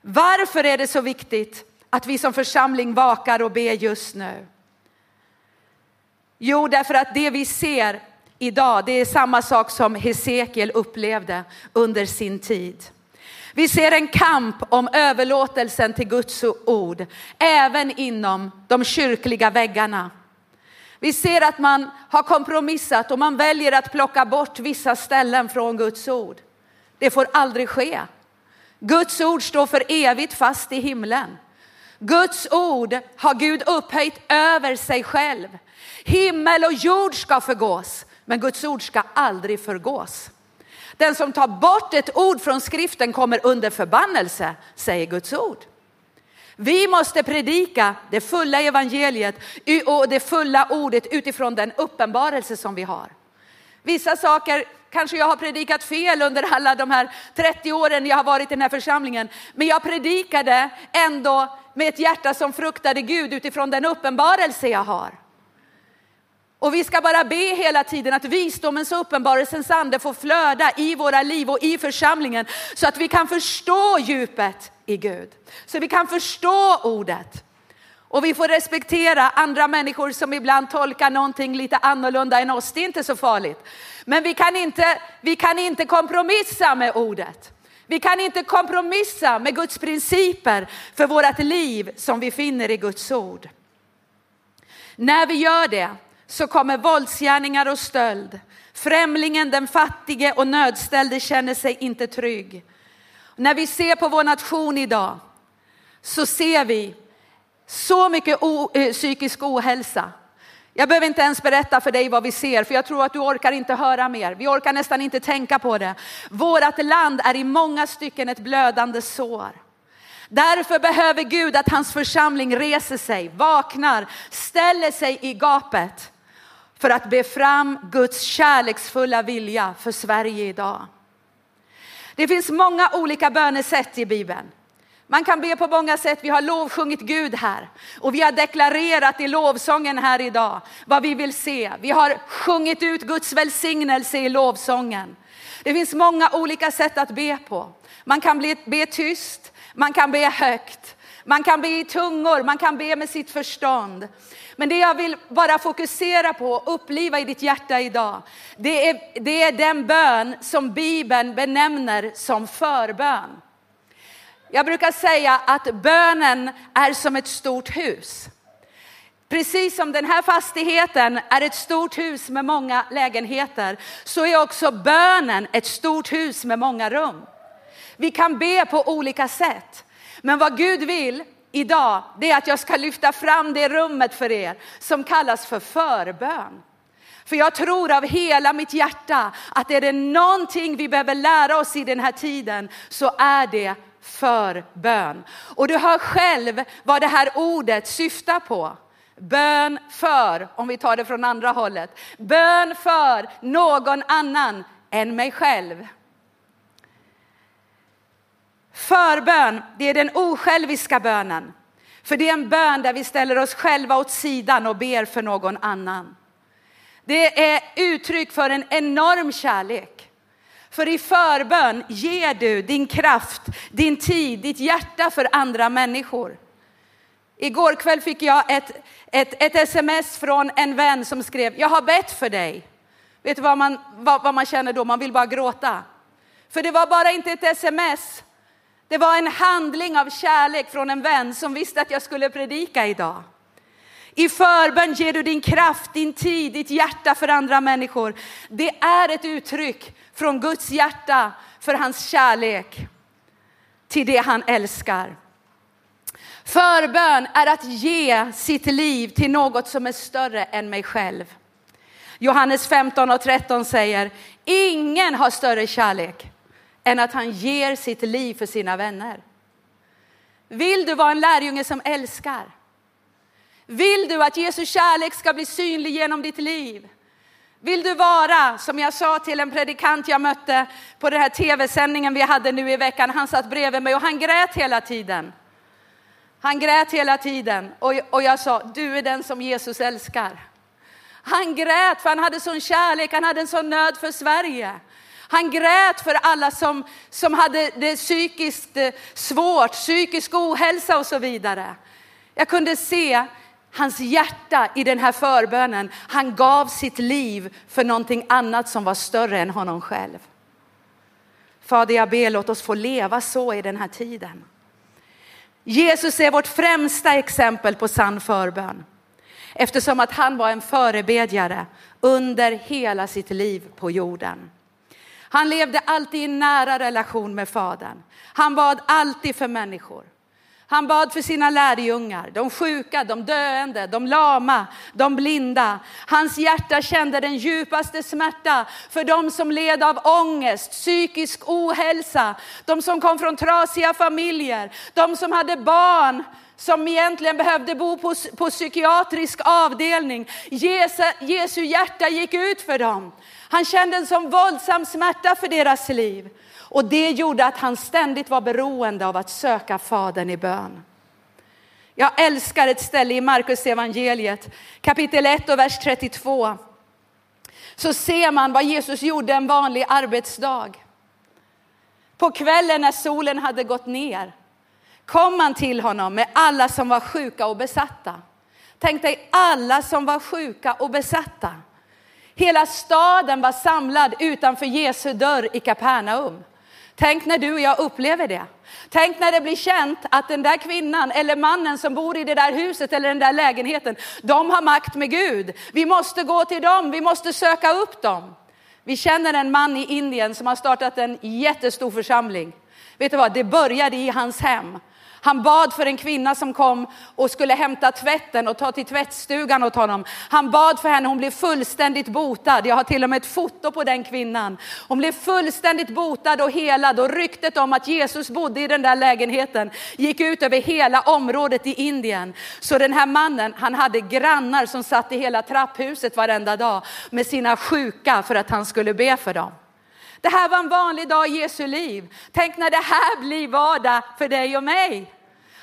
Varför är det så viktigt att vi som församling vakar och ber just nu? Jo, därför att det vi ser idag, det är samma sak som Hesekiel upplevde under sin tid. Vi ser en kamp om överlåtelsen till Guds ord, även inom de kyrkliga väggarna. Vi ser att man har kompromissat och man väljer att plocka bort vissa ställen från Guds ord. Det får aldrig ske. Guds ord står för evigt fast i himlen. Guds ord har Gud upphöjt över sig själv. Himmel och jord ska förgås, men Guds ord ska aldrig förgås. Den som tar bort ett ord från skriften kommer under förbannelse, säger Guds ord. Vi måste predika det fulla evangeliet och det fulla ordet utifrån den uppenbarelse som vi har. Vissa saker kanske jag har predikat fel under alla de här 30 åren jag har varit i den här församlingen. Men jag predikade ändå med ett hjärta som fruktade Gud utifrån den uppenbarelse jag har. Och vi ska bara be hela tiden att visdomens och uppenbarelsens ande får flöda i våra liv och i församlingen så att vi kan förstå djupet i Gud. Så vi kan förstå ordet. Och vi får respektera andra människor som ibland tolkar någonting lite annorlunda än oss. Det är inte så farligt. Men vi kan inte, vi kan inte kompromissa med ordet. Vi kan inte kompromissa med Guds principer för vårt liv som vi finner i Guds ord. När vi gör det så kommer våldsgärningar och stöld. Främlingen, den fattige och nödställde känner sig inte trygg. När vi ser på vår nation idag så ser vi så mycket o, eh, psykisk ohälsa. Jag behöver inte ens berätta för dig vad vi ser, för jag tror att du orkar inte höra mer. Vi orkar nästan inte tänka på det. Vårat land är i många stycken ett blödande sår. Därför behöver Gud att hans församling reser sig, vaknar, ställer sig i gapet för att be fram Guds kärleksfulla vilja för Sverige idag. Det finns många olika bönesätt i Bibeln. Man kan be på många sätt. Vi har lovsjungit Gud här och vi har deklarerat i lovsången här idag vad vi vill se. Vi har sjungit ut Guds välsignelse i lovsången. Det finns många olika sätt att be på. Man kan be tyst, man kan be högt, man kan be i tungor, man kan be med sitt förstånd. Men det jag vill bara fokusera på och uppliva i ditt hjärta idag, det är, det är den bön som Bibeln benämner som förbön. Jag brukar säga att bönen är som ett stort hus. Precis som den här fastigheten är ett stort hus med många lägenheter så är också bönen ett stort hus med många rum. Vi kan be på olika sätt. Men vad Gud vill idag, det är att jag ska lyfta fram det rummet för er som kallas för förbön. För jag tror av hela mitt hjärta att är det någonting vi behöver lära oss i den här tiden så är det förbön. Och du hör själv vad det här ordet syftar på. Bön för, om vi tar det från andra hållet, bön för någon annan än mig själv. Förbön, det är den osjälviska bönen. För det är en bön där vi ställer oss själva åt sidan och ber för någon annan. Det är uttryck för en enorm kärlek. För i förbön ger du din kraft, din tid, ditt hjärta för andra människor. Igår kväll fick jag ett, ett, ett sms från en vän som skrev, jag har bett för dig. Vet du vad man, vad, vad man känner då? Man vill bara gråta. För det var bara inte ett sms, det var en handling av kärlek från en vän som visste att jag skulle predika idag. I förbön ger du din kraft, din tid, ditt hjärta för andra människor. Det är ett uttryck från Guds hjärta för hans kärlek till det han älskar. Förbön är att ge sitt liv till något som är större än mig själv. Johannes 15 och 13 säger, ingen har större kärlek än att han ger sitt liv för sina vänner. Vill du vara en lärjunge som älskar? Vill du att Jesu kärlek ska bli synlig genom ditt liv? Vill du vara, som jag sa till en predikant jag mötte på den här tv-sändningen vi hade nu i veckan, han satt bredvid mig och han grät hela tiden. Han grät hela tiden och, och jag sa, du är den som Jesus älskar. Han grät för han hade sån kärlek, han hade en sån nöd för Sverige. Han grät för alla som, som hade det psykiskt eh, svårt, psykisk ohälsa och så vidare. Jag kunde se hans hjärta i den här förbönen. Han gav sitt liv för någonting annat som var större än honom själv. Fader, jag ber låt oss få leva så i den här tiden. Jesus är vårt främsta exempel på sann förbön eftersom att han var en förebedjare under hela sitt liv på jorden. Han levde alltid i nära relation med Fadern. Han bad alltid för människor. Han bad för sina lärjungar, de sjuka, de döende, de lama, de blinda. Hans hjärta kände den djupaste smärta för de som led av ångest, psykisk ohälsa, de som kom från trasiga familjer, de som hade barn som egentligen behövde bo på, på psykiatrisk avdelning. Jesu, Jesu hjärta gick ut för dem. Han kände en sån våldsam smärta för deras liv. Och det gjorde att han ständigt var beroende av att söka Fadern i bön. Jag älskar ett ställe i Markus evangeliet kapitel 1 och vers 32. Så ser man vad Jesus gjorde en vanlig arbetsdag. På kvällen när solen hade gått ner kom han till honom med alla som var sjuka och besatta. Tänk dig alla som var sjuka och besatta. Hela staden var samlad utanför Jesu dörr i Kapernaum. Tänk när du och jag upplever det. Tänk när det blir känt att den där kvinnan eller mannen som bor i det där huset eller den där lägenheten, de har makt med Gud. Vi måste gå till dem, vi måste söka upp dem. Vi känner en man i Indien som har startat en jättestor församling. Vet du vad, det började i hans hem. Han bad för en kvinna som kom och skulle hämta tvätten och ta till tvättstugan åt honom. Han bad för henne, hon blev fullständigt botad. Jag har till och med ett foto på den kvinnan. Hon blev fullständigt botad och helad och ryktet om att Jesus bodde i den där lägenheten gick ut över hela området i Indien. Så den här mannen, han hade grannar som satt i hela trapphuset varenda dag med sina sjuka för att han skulle be för dem. Det här var en vanlig dag i Jesu liv. Tänk när det här blir vardag för dig och mig.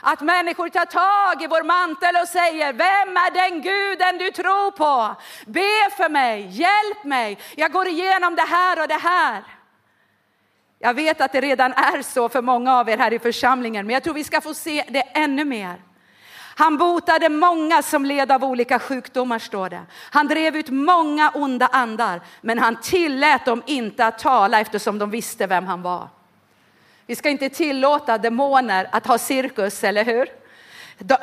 Att människor tar tag i vår mantel och säger, vem är den guden du tror på? Be för mig, hjälp mig, jag går igenom det här och det här. Jag vet att det redan är så för många av er här i församlingen, men jag tror vi ska få se det ännu mer. Han botade många som led av olika sjukdomar, står det. Han drev ut många onda andar, men han tillät dem inte att tala eftersom de visste vem han var. Vi ska inte tillåta demoner att ha cirkus, eller hur?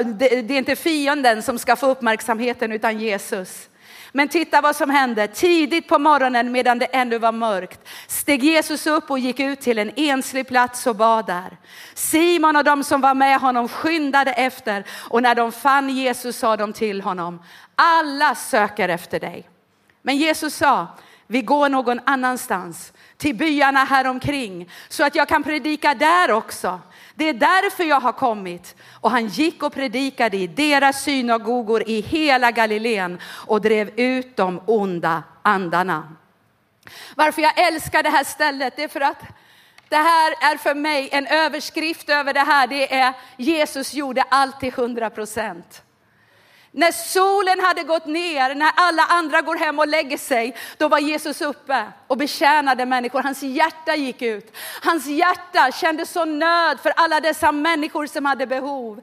Det är inte fienden som ska få uppmärksamheten utan Jesus. Men titta vad som hände. Tidigt på morgonen medan det ännu var mörkt steg Jesus upp och gick ut till en enslig plats och bad där. Simon och de som var med honom skyndade efter och när de fann Jesus sa de till honom, alla söker efter dig. Men Jesus sa, vi går någon annanstans till byarna här omkring så att jag kan predika där också. Det är därför jag har kommit. Och han gick och predikade i deras synagogor i hela Galileen och drev ut de onda andarna. Varför jag älskar det här stället, det är för att det här är för mig en överskrift över det här. Det är Jesus gjorde allt till hundra procent. När solen hade gått ner, när alla andra går hem och lägger sig, då var Jesus uppe och betjänade människor. Hans hjärta gick ut. Hans hjärta kände så nöd för alla dessa människor som hade behov.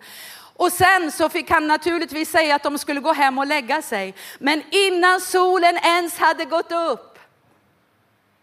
Och sen så fick han naturligtvis säga att de skulle gå hem och lägga sig. Men innan solen ens hade gått upp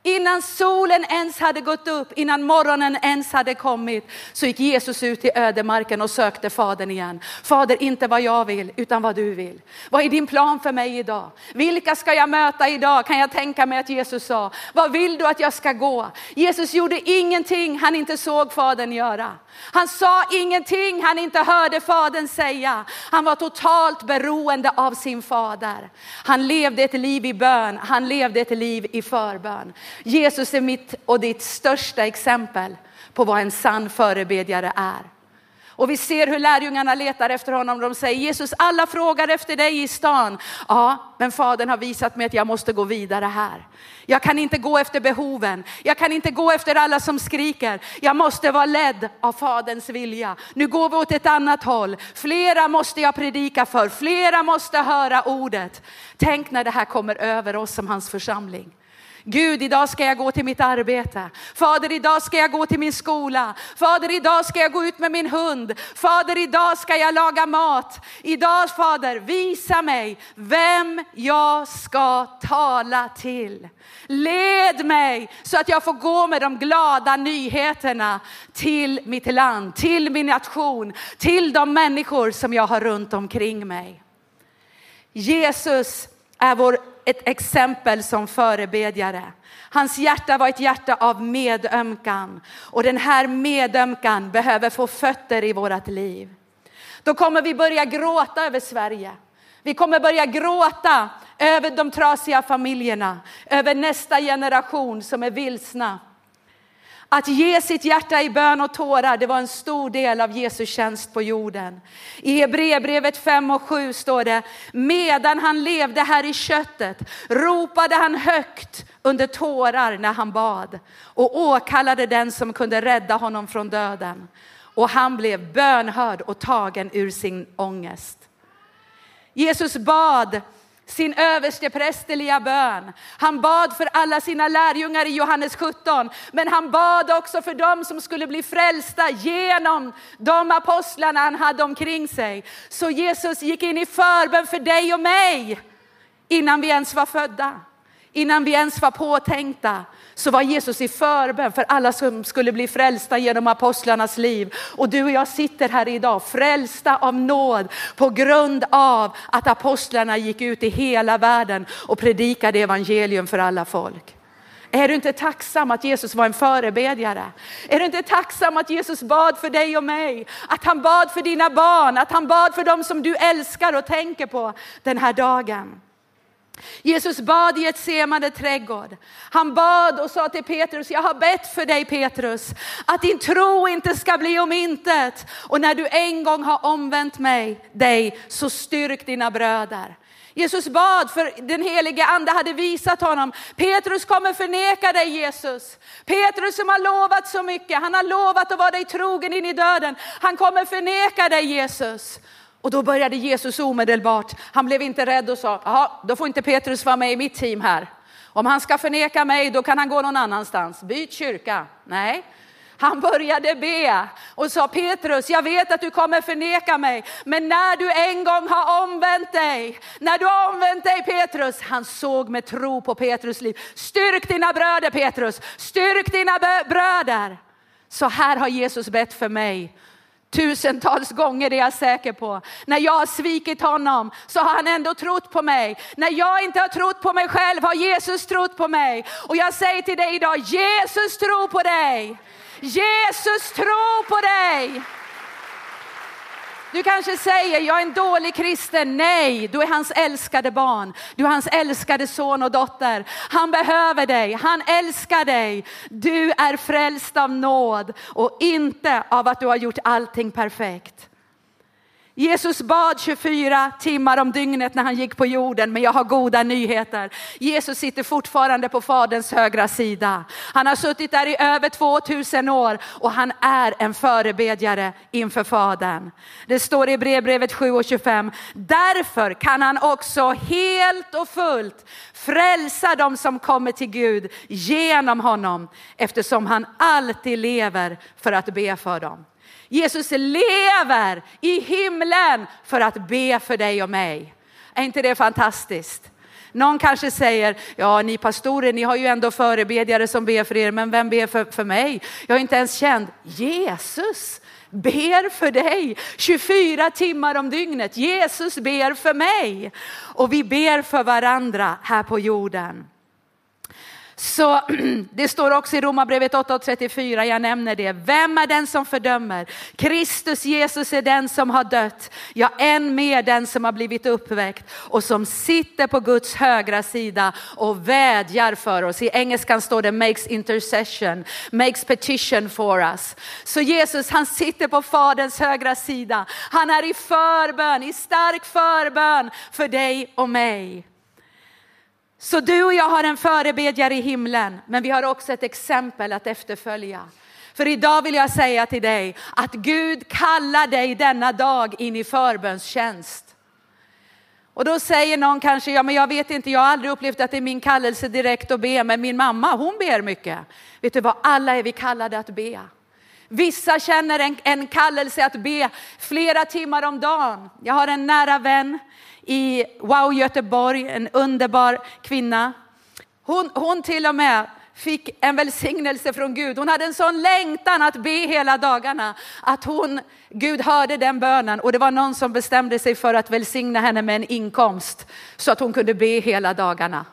Innan solen ens hade gått upp, innan morgonen ens hade kommit, så gick Jesus ut i ödemarken och sökte Fadern igen. Fader, inte vad jag vill, utan vad du vill. Vad är din plan för mig idag? Vilka ska jag möta idag? Kan jag tänka mig att Jesus sa. Vad vill du att jag ska gå? Jesus gjorde ingenting han inte såg Fadern göra. Han sa ingenting han inte hörde Fadern säga. Han var totalt beroende av sin fader. Han levde ett liv i bön, han levde ett liv i förbön. Jesus är mitt och ditt största exempel på vad en sann förebedjare är. Och vi ser hur lärjungarna letar efter honom. De säger Jesus, alla frågar efter dig i stan. Ja, men Fadern har visat mig att jag måste gå vidare här. Jag kan inte gå efter behoven. Jag kan inte gå efter alla som skriker. Jag måste vara ledd av Faderns vilja. Nu går vi åt ett annat håll. Flera måste jag predika för. Flera måste höra ordet. Tänk när det här kommer över oss som hans församling. Gud, idag ska jag gå till mitt arbete. Fader, idag ska jag gå till min skola. Fader, idag ska jag gå ut med min hund. Fader, idag ska jag laga mat. Idag, Fader, visa mig vem jag ska tala till. Led mig så att jag får gå med de glada nyheterna till mitt land, till min nation, till de människor som jag har runt omkring mig. Jesus är vår, ett exempel som förebedjare. Hans hjärta var ett hjärta av medömkan och den här medömkan behöver få fötter i vårt liv. Då kommer vi börja gråta över Sverige. Vi kommer börja gråta över de trasiga familjerna, över nästa generation som är vilsna. Att ge sitt hjärta i bön och tårar, det var en stor del av Jesu tjänst på jorden. I Hebreerbrevet 5 och 7 står det, medan han levde här i köttet ropade han högt under tårar när han bad och åkallade den som kunde rädda honom från döden. Och han blev bönhörd och tagen ur sin ångest. Jesus bad sin översteprästerliga bön. Han bad för alla sina lärjungar i Johannes 17, men han bad också för dem som skulle bli frälsta genom de apostlarna han hade omkring sig. Så Jesus gick in i förbön för dig och mig innan vi ens var födda, innan vi ens var påtänkta så var Jesus i förbön för alla som skulle bli frälsta genom apostlarnas liv. Och du och jag sitter här idag frälsta av nåd på grund av att apostlarna gick ut i hela världen och predikade evangelium för alla folk. Är du inte tacksam att Jesus var en förebedjare? Är du inte tacksam att Jesus bad för dig och mig? Att han bad för dina barn, att han bad för dem som du älskar och tänker på den här dagen. Jesus bad i ett trädgård. Han bad och sa till Petrus, jag har bett för dig Petrus, att din tro inte ska bli om intet. Och när du en gång har omvänt mig, dig, så styrk dina bröder. Jesus bad för den helige ande hade visat honom, Petrus kommer förneka dig Jesus. Petrus som har lovat så mycket, han har lovat att vara dig trogen in i döden. Han kommer förneka dig Jesus. Och då började Jesus omedelbart, han blev inte rädd och sa, jaha, då får inte Petrus vara med i mitt team här. Om han ska förneka mig, då kan han gå någon annanstans. Byt kyrka. Nej, han började be och sa Petrus, jag vet att du kommer förneka mig, men när du en gång har omvänt dig, när du har omvänt dig Petrus, han såg med tro på Petrus liv. Styrk dina bröder Petrus, styrk dina bröder. Så här har Jesus bett för mig Tusentals gånger är jag säker på. När jag har svikit honom så har han ändå trott på mig. När jag inte har trott på mig själv har Jesus trott på mig. Och jag säger till dig idag, Jesus tror på dig. Jesus tror på dig. Du kanske säger, jag är en dålig kristen. Nej, du är hans älskade barn. Du är hans älskade son och dotter. Han behöver dig, han älskar dig. Du är frälst av nåd och inte av att du har gjort allting perfekt. Jesus bad 24 timmar om dygnet när han gick på jorden, men jag har goda nyheter. Jesus sitter fortfarande på Faderns högra sida. Han har suttit där i över 2000 år och han är en förebedjare inför Fadern. Det står i brevbrevet 7 och 25. Därför kan han också helt och fullt frälsa dem som kommer till Gud genom honom, eftersom han alltid lever för att be för dem. Jesus lever i himlen för att be för dig och mig. Är inte det fantastiskt? Någon kanske säger, ja ni pastorer, ni har ju ändå förebedjare som ber för er, men vem ber för, för mig? Jag är inte ens känd. Jesus ber för dig 24 timmar om dygnet. Jesus ber för mig. Och vi ber för varandra här på jorden. Så <clears throat> det står också i Romarbrevet 8.34, jag nämner det. Vem är den som fördömer? Kristus Jesus är den som har dött, ja än mer den som har blivit uppväckt och som sitter på Guds högra sida och vädjar för oss. I engelskan står det makes intercession, makes petition for us. Så Jesus han sitter på Faderns högra sida. Han är i förbön, i stark förbön för dig och mig. Så du och jag har en förebedjare i himlen, men vi har också ett exempel att efterfölja. För idag vill jag säga till dig att Gud kallar dig denna dag in i förbönstjänst. Och då säger någon kanske, ja men jag vet inte, jag har aldrig upplevt att det är min kallelse direkt att be, men min mamma hon ber mycket. Vet du vad, alla är vi kallade att be. Vissa känner en, en kallelse att be flera timmar om dagen. Jag har en nära vän i Wow Göteborg, en underbar kvinna. Hon, hon till och med fick en välsignelse från Gud. Hon hade en sån längtan att be hela dagarna att hon, Gud hörde den bönen och det var någon som bestämde sig för att välsigna henne med en inkomst så att hon kunde be hela dagarna.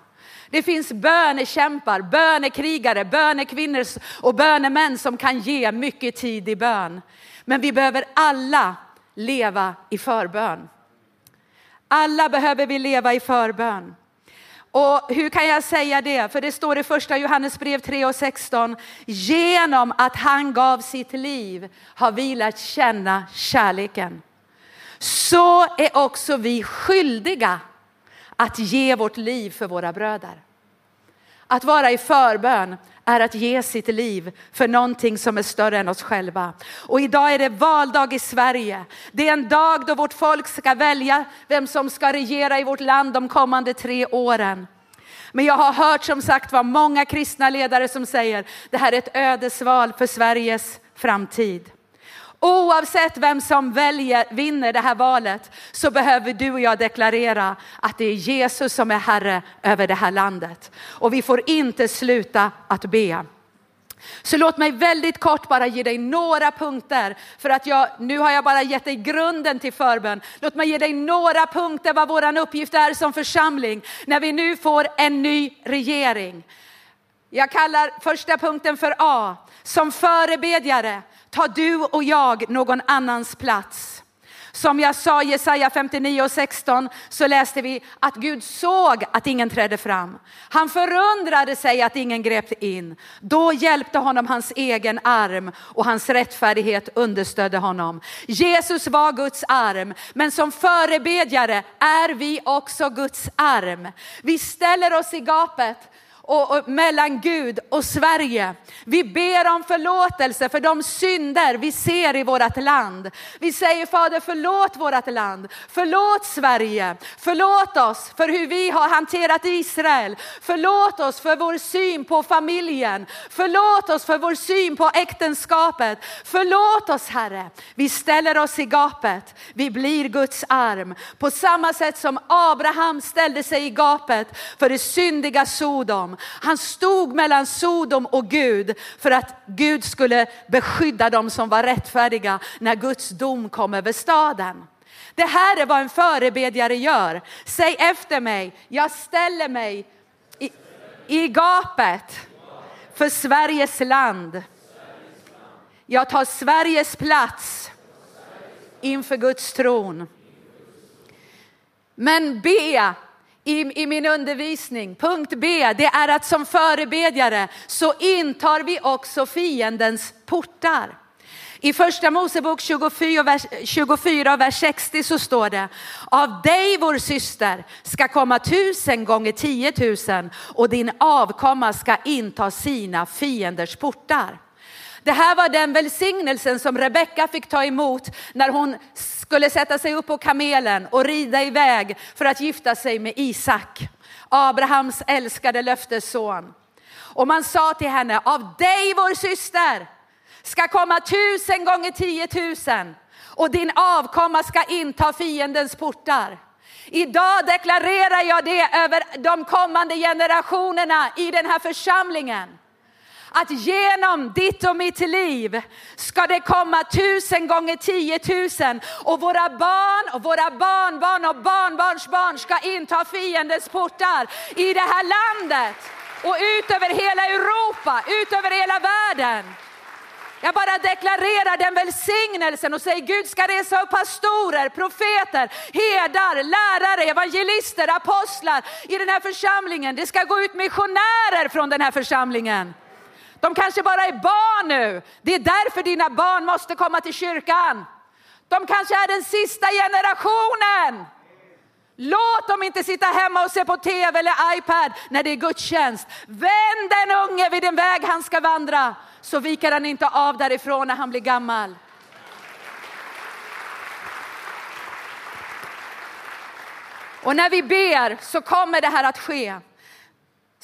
Det finns bönekämpar, bönekrigare, bönekvinnor och bönemän som kan ge mycket tid i bön. Men vi behöver alla leva i förbön. Alla behöver vi leva i förbön. Och hur kan jag säga det? För det står i första Johannesbrev 3 och 16. Genom att han gav sitt liv har vi lärt känna kärleken. Så är också vi skyldiga att ge vårt liv för våra bröder. Att vara i förbön är att ge sitt liv för någonting som är större än oss själva. Och idag är det valdag i Sverige. Det är en dag då vårt folk ska välja vem som ska regera i vårt land de kommande tre åren. Men jag har hört som sagt var många kristna ledare som säger det här är ett ödesval för Sveriges framtid. Oavsett vem som väljer, vinner det här valet så behöver du och jag deklarera att det är Jesus som är Herre över det här landet. Och vi får inte sluta att be. Så låt mig väldigt kort bara ge dig några punkter för att jag, nu har jag bara gett dig grunden till förbön. Låt mig ge dig några punkter vad vår uppgift är som församling när vi nu får en ny regering. Jag kallar första punkten för A. Som förebedjare tar du och jag någon annans plats. Som jag sa i Jesaja 59 och 16 så läste vi att Gud såg att ingen trädde fram. Han förundrade sig att ingen grep in. Då hjälpte honom hans egen arm och hans rättfärdighet understödde honom. Jesus var Guds arm, men som förebedjare är vi också Guds arm. Vi ställer oss i gapet och, och, mellan Gud och Sverige. Vi ber om förlåtelse för de synder vi ser i vårt land. Vi säger Fader förlåt vårt land, förlåt Sverige, förlåt oss för hur vi har hanterat Israel, förlåt oss för vår syn på familjen, förlåt oss för vår syn på äktenskapet, förlåt oss Herre. Vi ställer oss i gapet, vi blir Guds arm. På samma sätt som Abraham ställde sig i gapet för det syndiga Sodom han stod mellan Sodom och Gud för att Gud skulle beskydda dem som var rättfärdiga när Guds dom kom över staden. Det här är vad en förebedjare gör. Säg efter mig, jag ställer mig i, i gapet för Sveriges land. Jag tar Sveriges plats inför Guds tron. Men be i, i min undervisning. Punkt B, det är att som förebedjare så intar vi också fiendens portar. I första Mosebok 24, vers, 24 vers 60 så står det, av dig vår syster ska komma tusen gånger tiotusen och din avkomma ska inta sina fienders portar. Det här var den välsignelsen som Rebecka fick ta emot när hon skulle sätta sig upp på kamelen och rida iväg för att gifta sig med Isak, Abrahams älskade löftesson. Och man sa till henne, av dig vår syster ska komma tusen gånger tiotusen och din avkomma ska inta fiendens portar. Idag deklarerar jag det över de kommande generationerna i den här församlingen att genom ditt och mitt liv ska det komma tusen gånger tiotusen och våra barn och våra barnbarn och barnbarnsbarn ska inta fiendens portar i det här landet och ut över hela Europa, ut över hela världen. Jag bara deklarerar den välsignelsen och säger Gud ska resa upp pastorer, profeter, herdar, lärare, evangelister, apostlar i den här församlingen. Det ska gå ut missionärer från den här församlingen. De kanske bara är barn nu. Det är därför dina barn måste komma till kyrkan. De kanske är den sista generationen. Låt dem inte sitta hemma och se på tv eller iPad när det är gudstjänst. Vänd den unge vid den väg han ska vandra så viker han inte av därifrån när han blir gammal. Och när vi ber så kommer det här att ske.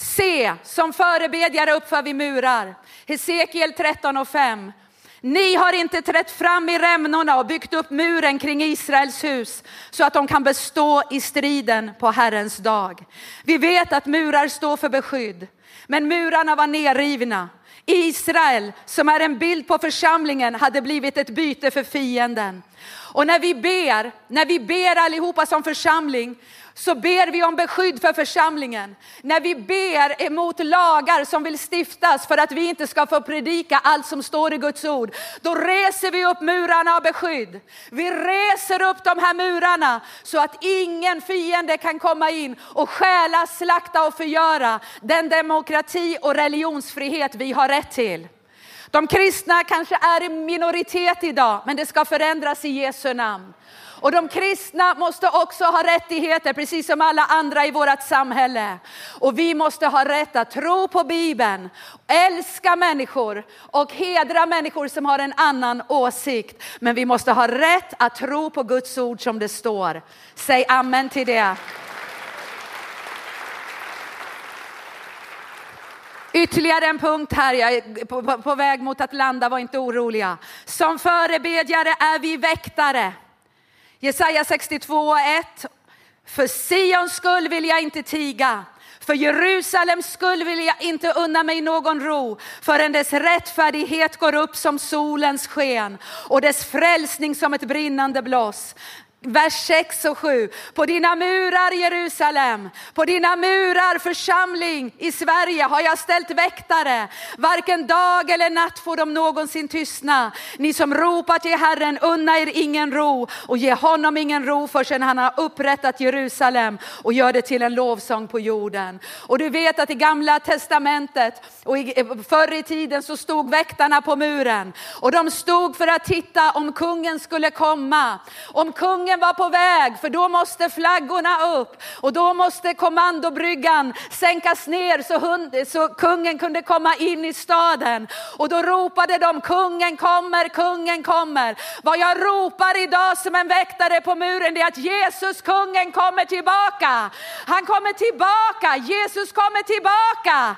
Se, som förebedjare uppför vi murar. Hesekiel 13 och 5. Ni har inte trätt fram i rämnorna och byggt upp muren kring Israels hus så att de kan bestå i striden på Herrens dag. Vi vet att murar står för beskydd, men murarna var nerrivna. Israel, som är en bild på församlingen, hade blivit ett byte för fienden. Och när vi ber, när vi ber allihopa som församling, så ber vi om beskydd för församlingen. När vi ber emot lagar som vill stiftas för att vi inte ska få predika allt som står i Guds ord, då reser vi upp murarna av beskydd. Vi reser upp de här murarna så att ingen fiende kan komma in och stjäla, slakta och förgöra den demokrati och religionsfrihet vi har rätt till. De kristna kanske är i minoritet idag, men det ska förändras i Jesu namn. Och de kristna måste också ha rättigheter, precis som alla andra i vårt samhälle. Och vi måste ha rätt att tro på Bibeln, älska människor och hedra människor som har en annan åsikt. Men vi måste ha rätt att tro på Guds ord som det står. Säg amen till det. Ytterligare en punkt här, jag är på, på, på, väg mot att landa, var inte oroliga. Som förebedjare är vi väktare. Jesaja 62 och 1. För Sions skull vill jag inte tiga. För Jerusalems skull vill jag inte unna mig någon ro förrän dess rättfärdighet går upp som solens sken och dess frälsning som ett brinnande bloss. Vers 6 och 7. På dina murar Jerusalem, på dina murar församling i Sverige har jag ställt väktare. Varken dag eller natt får de någonsin tystna. Ni som ropar till Herren, unna er ingen ro och ge honom ingen ro förrän han har upprättat Jerusalem och gör det till en lovsång på jorden. Och du vet att i gamla testamentet och förr i tiden så stod väktarna på muren och de stod för att titta om kungen skulle komma. Om kungen kungen var på väg, för då måste flaggorna upp och då måste kommandobryggan sänkas ner så, hund, så kungen kunde komma in i staden. Och då ropade de kungen kommer, kungen kommer. Vad jag ropar idag som en väktare på muren det är att Jesus kungen kommer tillbaka. Han kommer tillbaka, Jesus kommer tillbaka.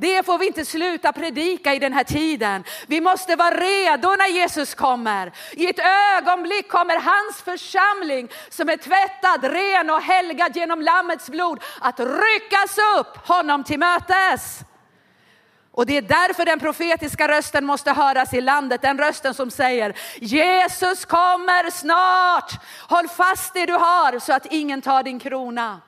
Det får vi inte sluta predika i den här tiden. Vi måste vara redo när Jesus kommer. I ett ögonblick kommer hans församling som är tvättad, ren och helgad genom Lammets blod att ryckas upp honom till mötes. Och det är därför den profetiska rösten måste höras i landet, den rösten som säger Jesus kommer snart. Håll fast det du har så att ingen tar din krona.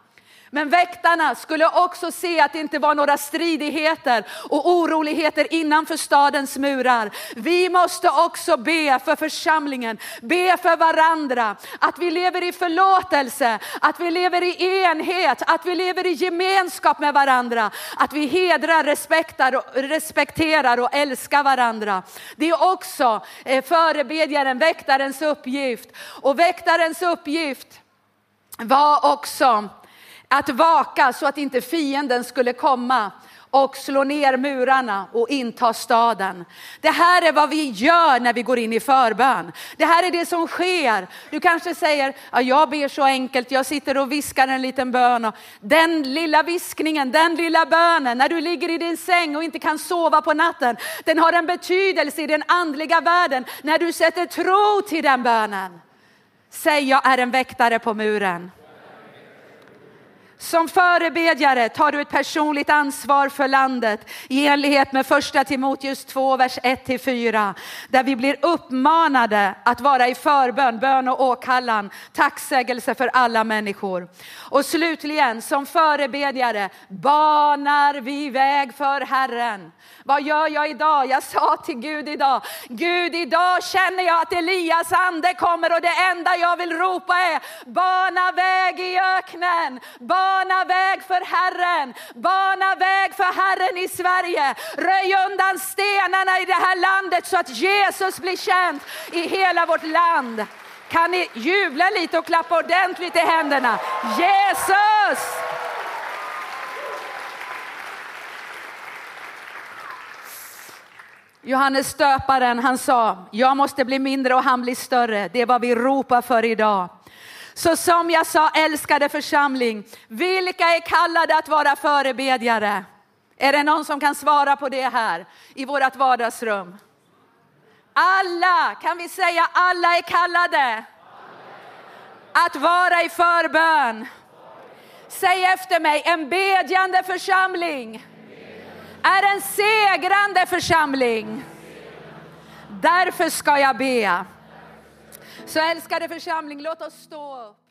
Men väktarna skulle också se att det inte var några stridigheter och oroligheter innanför stadens murar. Vi måste också be för församlingen, be för varandra, att vi lever i förlåtelse, att vi lever i enhet, att vi lever i gemenskap med varandra, att vi hedrar, respekterar och älskar varandra. Det är också eh, förebedjaren, väktarens uppgift. Och väktarens uppgift var också att vaka så att inte fienden skulle komma och slå ner murarna och inta staden. Det här är vad vi gör när vi går in i förbön. Det här är det som sker. Du kanske säger, ja, jag ber så enkelt, jag sitter och viskar en liten bön. Den lilla viskningen, den lilla bönen, när du ligger i din säng och inte kan sova på natten, den har en betydelse i den andliga världen när du sätter tro till den bönen. Säg, jag är en väktare på muren. Som förebedjare tar du ett personligt ansvar för landet i enlighet med första Timoteus 2, vers 1-4, där vi blir uppmanade att vara i förbön, bön och åkallan, tacksägelse för alla människor. Och slutligen, som förebedjare banar vi väg för Herren. Vad gör jag idag? Jag sa till Gud idag, Gud idag känner jag att Elias ande kommer och det enda jag vill ropa är bana väg i öknen, bana väg för Herren, bana väg för Herren i Sverige. Röj undan stenarna i det här landet så att Jesus blir känd i hela vårt land. Kan ni jubla lite och klappa ordentligt i händerna? Jesus! Johannes stöparen, han sa, jag måste bli mindre och han blir större. Det är vad vi ropar för idag. Så som jag sa, älskade församling, vilka är kallade att vara förebedjare? Är det någon som kan svara på det här i vårt vardagsrum? Alla, kan vi säga alla är kallade? Att vara i förbön. Säg efter mig, en bedjande församling är en segrande församling. Därför ska jag be. Så älskade församling, låt oss stå upp.